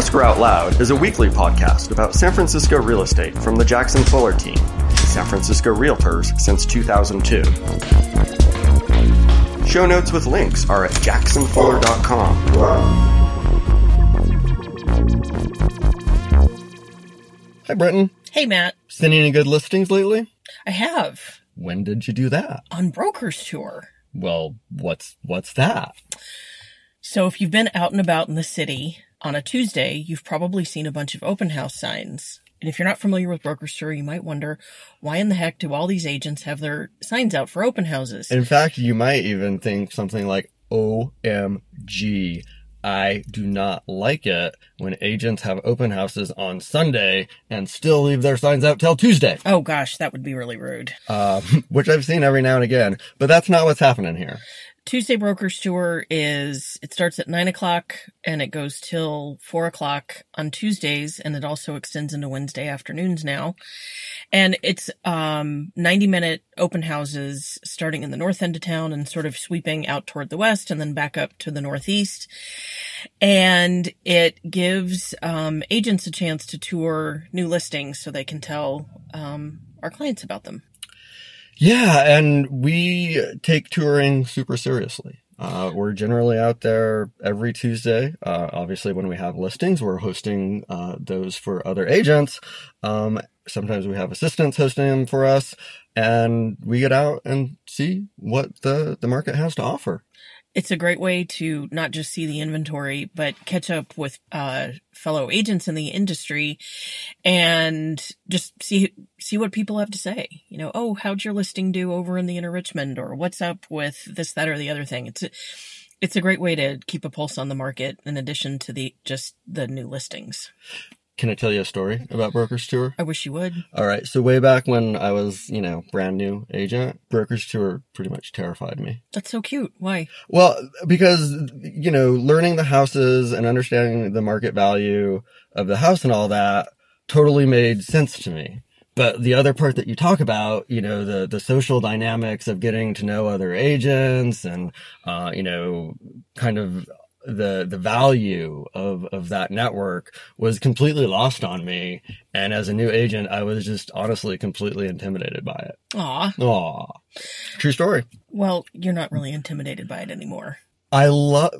Escrow Out Loud is a weekly podcast about San Francisco real estate from the Jackson Fuller team, San Francisco Realtors since 2002. Show notes with links are at jacksonfuller.com. Hi, Brenton. Hey, Matt. Seen any good listings lately? I have When did you do that? on Brokers Tour. Well, what's what's that? So if you've been out and about in the city on a Tuesday, you've probably seen a bunch of open house signs. And if you're not familiar with Brokers Tour, you might wonder why in the heck do all these agents have their signs out for open houses? In fact, you might even think something like OMG. I do not like it when agents have open houses on Sunday and still leave their signs out till Tuesday, oh gosh, that would be really rude. uh, which I've seen every now and again. But that's not what's happening here. Tuesday Brokers Tour is, it starts at nine o'clock and it goes till four o'clock on Tuesdays and it also extends into Wednesday afternoons now. And it's, um, 90 minute open houses starting in the north end of town and sort of sweeping out toward the west and then back up to the northeast. And it gives, um, agents a chance to tour new listings so they can tell, um, our clients about them. Yeah, and we take touring super seriously. Uh, we're generally out there every Tuesday. Uh, obviously, when we have listings, we're hosting uh, those for other agents. Um, sometimes we have assistants hosting them for us, and we get out and see what the, the market has to offer. It's a great way to not just see the inventory, but catch up with uh, fellow agents in the industry and just see see what people have to say. You know, oh, how'd your listing do over in the inner Richmond, or what's up with this, that, or the other thing. It's a, it's a great way to keep a pulse on the market in addition to the just the new listings. Can I tell you a story about Brokers Tour? I wish you would. All right. So way back when I was, you know, brand new agent, Brokers Tour pretty much terrified me. That's so cute. Why? Well, because, you know, learning the houses and understanding the market value of the house and all that totally made sense to me. But the other part that you talk about, you know, the, the social dynamics of getting to know other agents and, uh, you know, kind of the, the value of, of that network was completely lost on me. And as a new agent, I was just honestly completely intimidated by it. Aw. Aw. True story. Well, you're not really intimidated by it anymore. I love,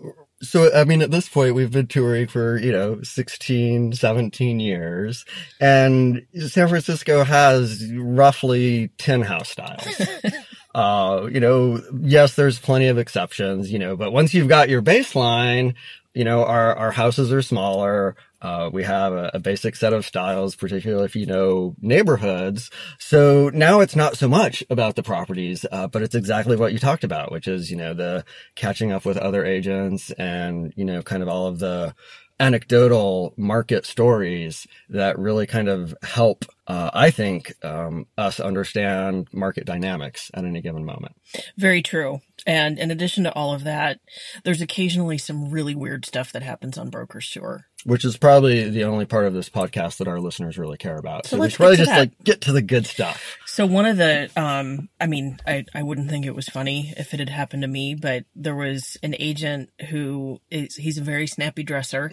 so, I mean, at this point, we've been touring for, you know, 16, 17 years, and San Francisco has roughly 10 house styles. uh, you know, yes, there's plenty of exceptions, you know, but once you've got your baseline, you know, our, our houses are smaller. Uh, we have a, a basic set of styles, particularly if you know neighborhoods. So now it's not so much about the properties, uh, but it's exactly what you talked about, which is, you know, the catching up with other agents and, you know, kind of all of the anecdotal market stories that really kind of help, uh, I think, um, us understand market dynamics at any given moment. Very true. And in addition to all of that, there's occasionally some really weird stuff that happens on Brokers Tour. Which is probably the only part of this podcast that our listeners really care about. So So, we should probably just that. like get to the good stuff. So one of the, um, I mean, I, I wouldn't think it was funny if it had happened to me, but there was an agent who is, he's a very snappy dresser.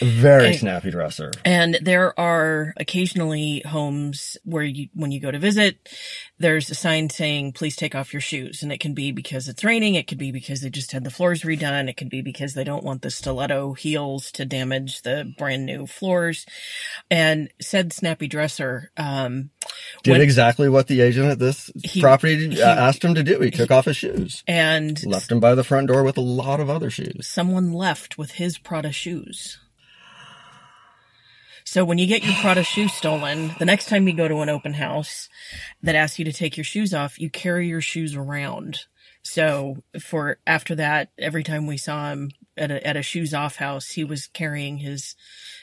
Very Hey. snappy dresser. And there are occasionally homes where you, when you go to visit, there's a sign saying, please take off your shoes. And it can be because it's raining. It could be because they just had the floors redone. It could be because they don't want the stiletto heels to damage the brand new floors. And said snappy dresser, um, Did when- exactly what the agent at this He- property he- uh, asked him to do. He took off his shoes, and left him by the front door with a lot of other shoes. someone left with his Prada shoes. So when you get your Prada shoes stolen, the next time you go to an open house that asks you to take your shoes off, you carry your shoes around. So for after that, every time we saw him at a, at a shoes off house, he was carrying his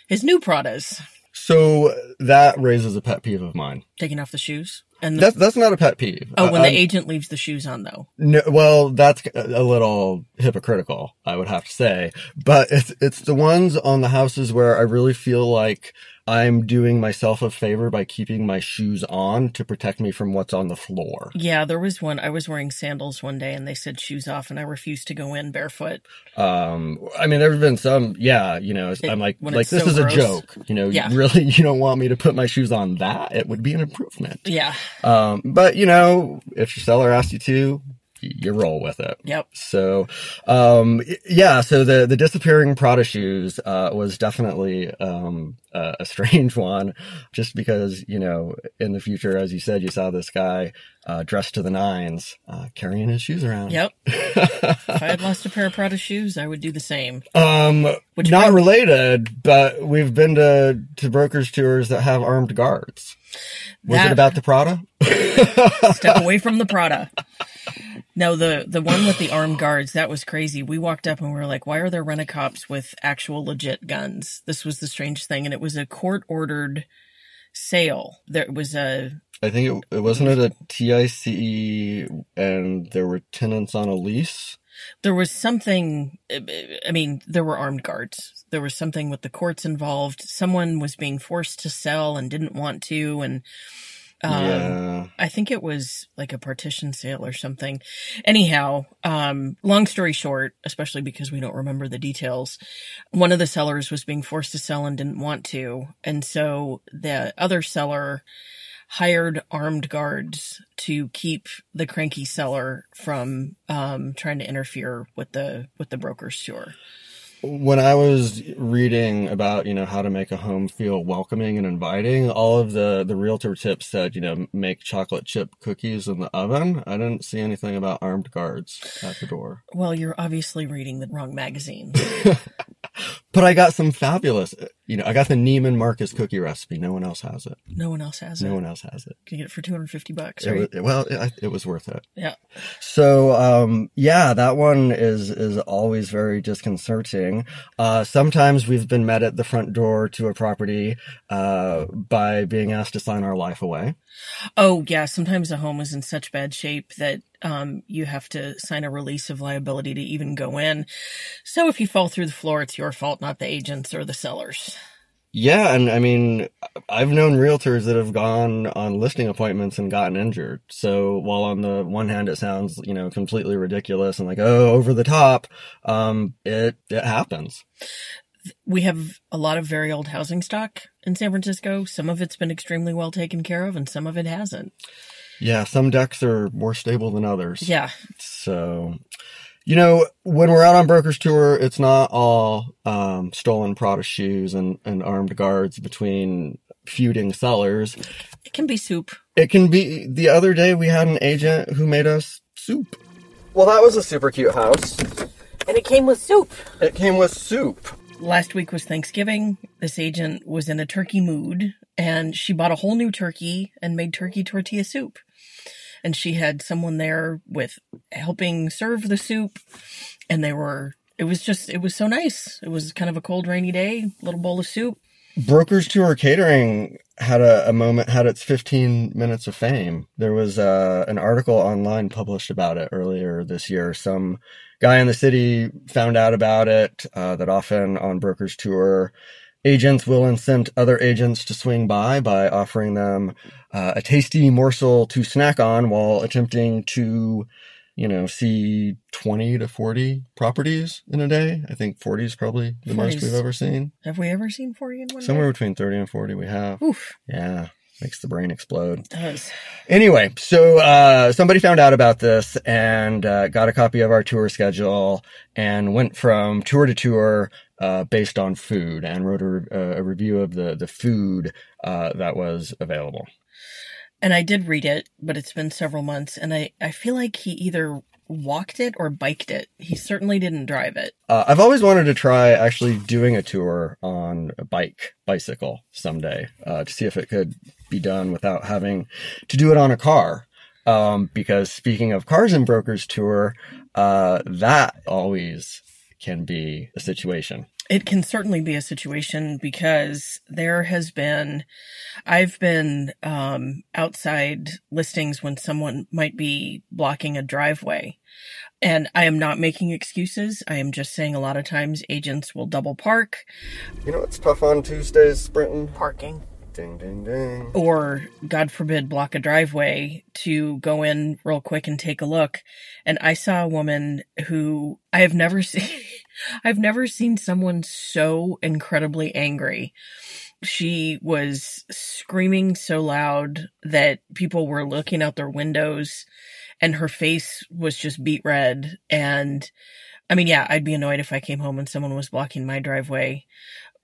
his new Pradas, So that raises a pet peeve of mine. taking off the shoes. And the, That's that's not a pet peeve. oh, when I- the agent leaves the shoes on though. No, well, that's a little hypocritical, I would have to say. But it's it's the ones on the houses where I really feel like I'm doing myself a favor by keeping my shoes on to protect me from what's on the floor. Yeah, there was one. I was wearing sandals one day and they said shoes off and I refused to go in barefoot. Um, I mean, there've been some, yeah, you know, It- I'm like, like this so is a joke. You know, Yeah. really, you don't want me to put my shoes on that? It would be an improvement. Yeah. Um, but you know, if your seller asks you to, you roll with it. Yep. So, um, yeah, so the, the disappearing Prada shoes, uh, was definitely, um, a, a strange one just because, you know, in the future, as you said, you saw this guy, uh, dressed to the nines, uh, carrying his shoes around. Yep. if I had lost a pair of Prada shoes, I would do the same. Um, Which not related, but we've been to, to brokers tours that have armed guards. Was That- it about the Prada? Step away from the Prada. No, the the one with the armed guards, that was crazy. We walked up and we were like, why are there rent a cops with actual legit guns? This was the strange thing. And it was a court ordered sale. There was a I think it, it wasn't it a TIC and there were tenants on a lease. there was something i mean there were armed guards there was something with the courts involved someone was being forced to sell and didn't want to and um, yeah. i think it was like a partition sale or something anyhow um, long story short especially because we don't remember the details one of the sellers was being forced to sell and didn't want to and so the other seller hired armed guards to keep the cranky seller from um, trying to interfere with the with the broker's tour. When I was reading about, you know, how to make a home feel welcoming and inviting, all of the, the realtor tips said, you know, make chocolate chip cookies in the oven. I didn't see anything about armed guards at the door. Well, you're obviously reading the wrong magazine. But I got some fabulous, you know, I got the Neiman Marcus cookie recipe. No one else has it. No one else has it. No one else has it. You get it for 250 bucks, It was, well, it, it was worth it. yeah. So, um, yeah, that one is, is always very disconcerting. Uh, sometimes we've been met at the front door to a property, uh, by being asked to sign our life away. Oh, yeah. Sometimes a home is in such bad shape that um, you have to sign a release of liability to even go in. So if you fall through the floor, it's your fault, not the agents or the sellers. Yeah. And I mean, I've known realtors that have gone on listing appointments and gotten injured. So while on the one hand, it sounds, you know, completely ridiculous and like, oh, over the top, um, it, it happens. we have a lot of very old housing stock in San Francisco. Some of it's been extremely well taken care of and some of it hasn't. Yeah. Some decks are more stable than others. Yeah. So, you know, when we're out on broker's tour, it's not all um, stolen Prada shoes and, and armed guards between feuding sellers. It can be soup. It can be. The other day, we had an agent who made us soup. Well, that was a super cute house. And it came with soup. It came with soup. Last week was Thanksgiving. This agent was in a turkey mood and she bought a whole new turkey and made turkey tortilla soup. And she had someone there with helping serve the soup and they were it was just it was so nice. It was kind of a cold rainy day, little bowl of soup. Brokers Tour Catering had a, a moment, had its 15 minutes of fame. There was uh, an article online published about it earlier this year. Some guy in the city found out about it, uh, that often on Brokers Tour, agents will incent other agents to swing by by offering them uh, a tasty morsel to snack on while attempting to you know, see 20 to 40 properties in a day. I think 40 is probably the most we've ever seen. Have we ever seen 40 in one day? Somewhere between 30 and 40 we have. Oof, Yeah. Makes the brain explode. it does. Anyway, so uh, somebody found out about this and uh, got a copy of our tour schedule and went from tour to tour uh, based on food and wrote a, re- uh, a review of the the food uh, that was available. And I did read it, but it's been several months, and I, I feel like he either walked it or biked it. He certainly didn't drive it. Uh, I've always wanted to try actually doing a tour on a bike, bicycle someday, uh, to see if it could be done without having to do it on a car. Um, because speaking of cars and brokers tour, uh, that always can be a situation. It can certainly be a situation because there has been, I've been um, outside listings when someone might be blocking a driveway. And I am not making excuses. I am just saying a lot of times agents will double park You know it's tough on Tuesdays, sprinting. parking Ding, ding, ding. or God forbid block a driveway to go in real quick and take a look. And I saw a woman who I have never seen, I've never seen someone so incredibly angry. She was screaming so loud that people were looking out their windows and her face was just beet red. And I mean, yeah, I'd be annoyed if I came home and someone was blocking my driveway,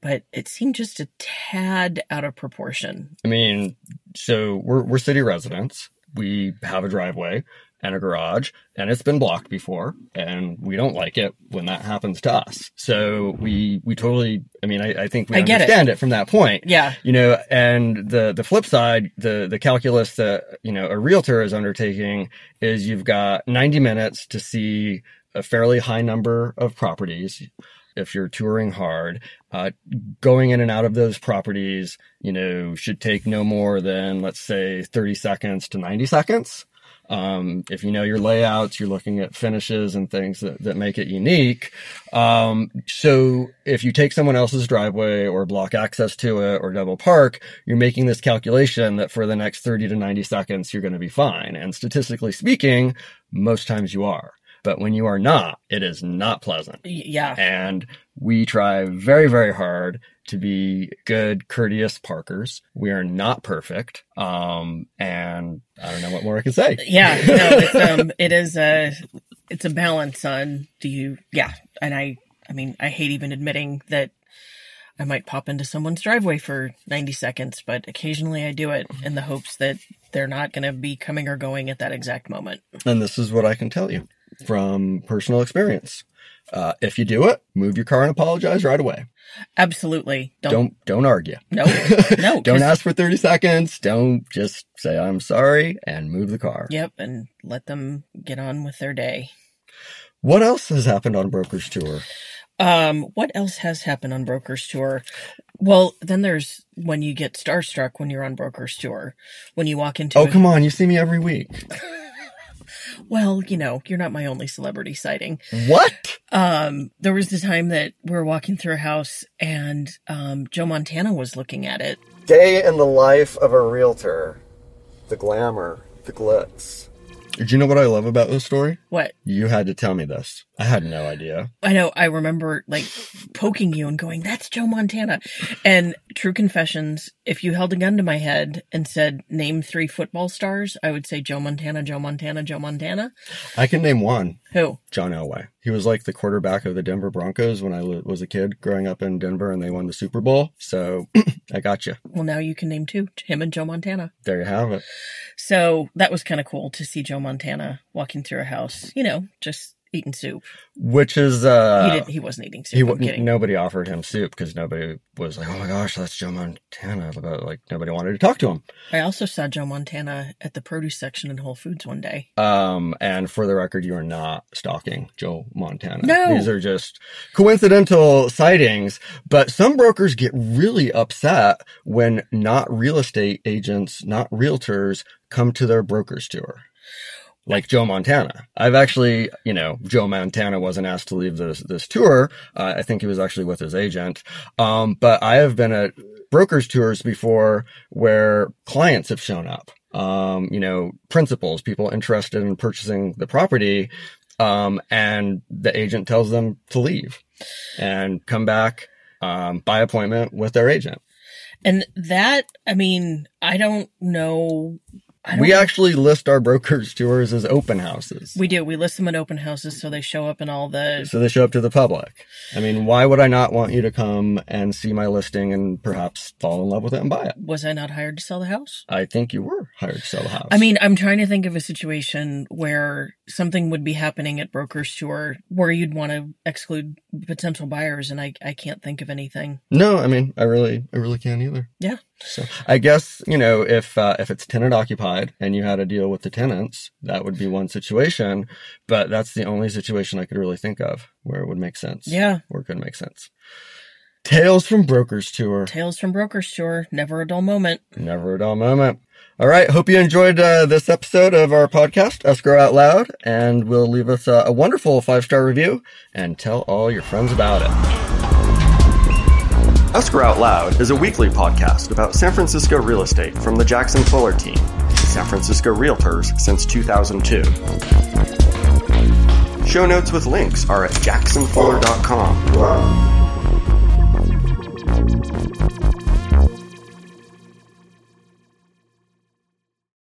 but it seemed just a tad out of proportion. I mean, so we're we're city residents. We have a driveway and a garage, and it's been blocked before, and we don't like it when that happens to us. So we we totally. I mean, I, I think we I get it. understand it. from that point. Yeah. You know, and the the flip side, the the calculus that you know a realtor is undertaking is you've got 90 minutes to see a fairly high number of properties if you're touring hard. Uh, going in and out of those properties, you know, should take no more than, let's say, 30 seconds to 90 seconds. Um, if you know your layouts, you're looking at finishes and things that, that make it unique. Um, so if you take someone else's driveway or block access to it or double park, you're making this calculation that for the next 30 to 90 seconds, you're going to be fine. And statistically speaking, most times you are. But when you are not, it is not pleasant. Yeah. And we try very, very hard to be good, courteous parkers. We are not perfect. Um, and I don't know what more I can say. Yeah. No, it's, um, it is a, it's a balance on do you, yeah. And I, I mean, I hate even admitting that I might pop into someone's driveway for 90 seconds, but occasionally I do it in the hopes that they're not going to be coming or going at that exact moment. And this is what I can tell you from personal experience. Uh, if you do it, move your car and apologize right away. Absolutely. Don't, Don't don't argue. no, no. don't ask for 30 seconds. Don't just say I'm sorry and move the car. Yep. And let them get on with their day. What else has happened on Broker's Tour? Um, what else has happened on Broker's Tour? Well, then there's when you get starstruck when you're on Broker's Tour. When you walk into Oh, a- come on. You see me every week. well, you know, you're not my only celebrity sighting. What? Um, there was the time that we were walking through a house and um, Joe Montana was looking at it. Day in the life of a realtor. The glamour, the glitz. Do you know what I love about this story? What? You had to tell me this. I had no idea. I know, I remember like poking you and going, that's Joe Montana. And true confessions, if you held a gun to my head and said, name three football stars, I would say Joe Montana, Joe Montana, Joe Montana. I can name one. Who? John Elway. He was like the quarterback of the Denver Broncos when I was a kid growing up in Denver and they won the Super Bowl. So I got you. Well, now you can name two, him and Joe Montana. There you have it. So that was kind of cool to see Joe Montana walking through a house, you know, just eating soup. Which is, uh, he didn't, he wasn't eating soup. he I'm kidding. nobody offered him soup because nobody was like, oh my gosh, that's Joe Montana. But like nobody wanted to talk to him. I also saw Joe Montana at the produce section in Whole Foods one day. Um, and for the record, you are not stalking Joe Montana. No. These are just coincidental sightings, but some brokers get really upset when not real estate agents, not realtors come to their broker's tour. Like Joe Montana. I've actually, you know, Joe Montana wasn't asked to leave this, this tour. Uh, I think he was actually with his agent. Um, but I have been at brokers tours before where clients have shown up. Um, you know, principals, people interested in purchasing the property. Um, and the agent tells them to leave and come back, um, by appointment with their agent. And that, I mean, I don't know. We actually list our brokers tours as open houses. we do. We list them at open houses so they show up in all the. so they show up to the public. I mean, why would I not want you to come and see my listing and perhaps fall in love with it and buy it? Was I not hired to sell the house? I think you were hired to sell the house. I mean, I'm trying to think of a situation where something would be happening at Broker's Tour where you'd want to exclude potential buyers, and I, I can't think of anything. no, I mean, I really, I really can't either. Yeah. So I guess, you know, if, uh, if it's tenant occupied and you had to deal with the tenants, that would be one situation, but that's the only situation I could really think of where it would make sense. Yeah. Or could make sense. Tales from Brokers Tour. Tales from Brokers Tour. Never a dull moment. Never a dull moment. All right. Hope you enjoyed uh, this episode of our podcast, Escrow Out Loud, and will leave us a, a wonderful five star review and tell all your friends about it. Escrow Out Loud is a weekly podcast about San Francisco real estate from the Jackson Fuller team, San Francisco Realtors since 2002. Show notes with links are at jacksonfuller.com.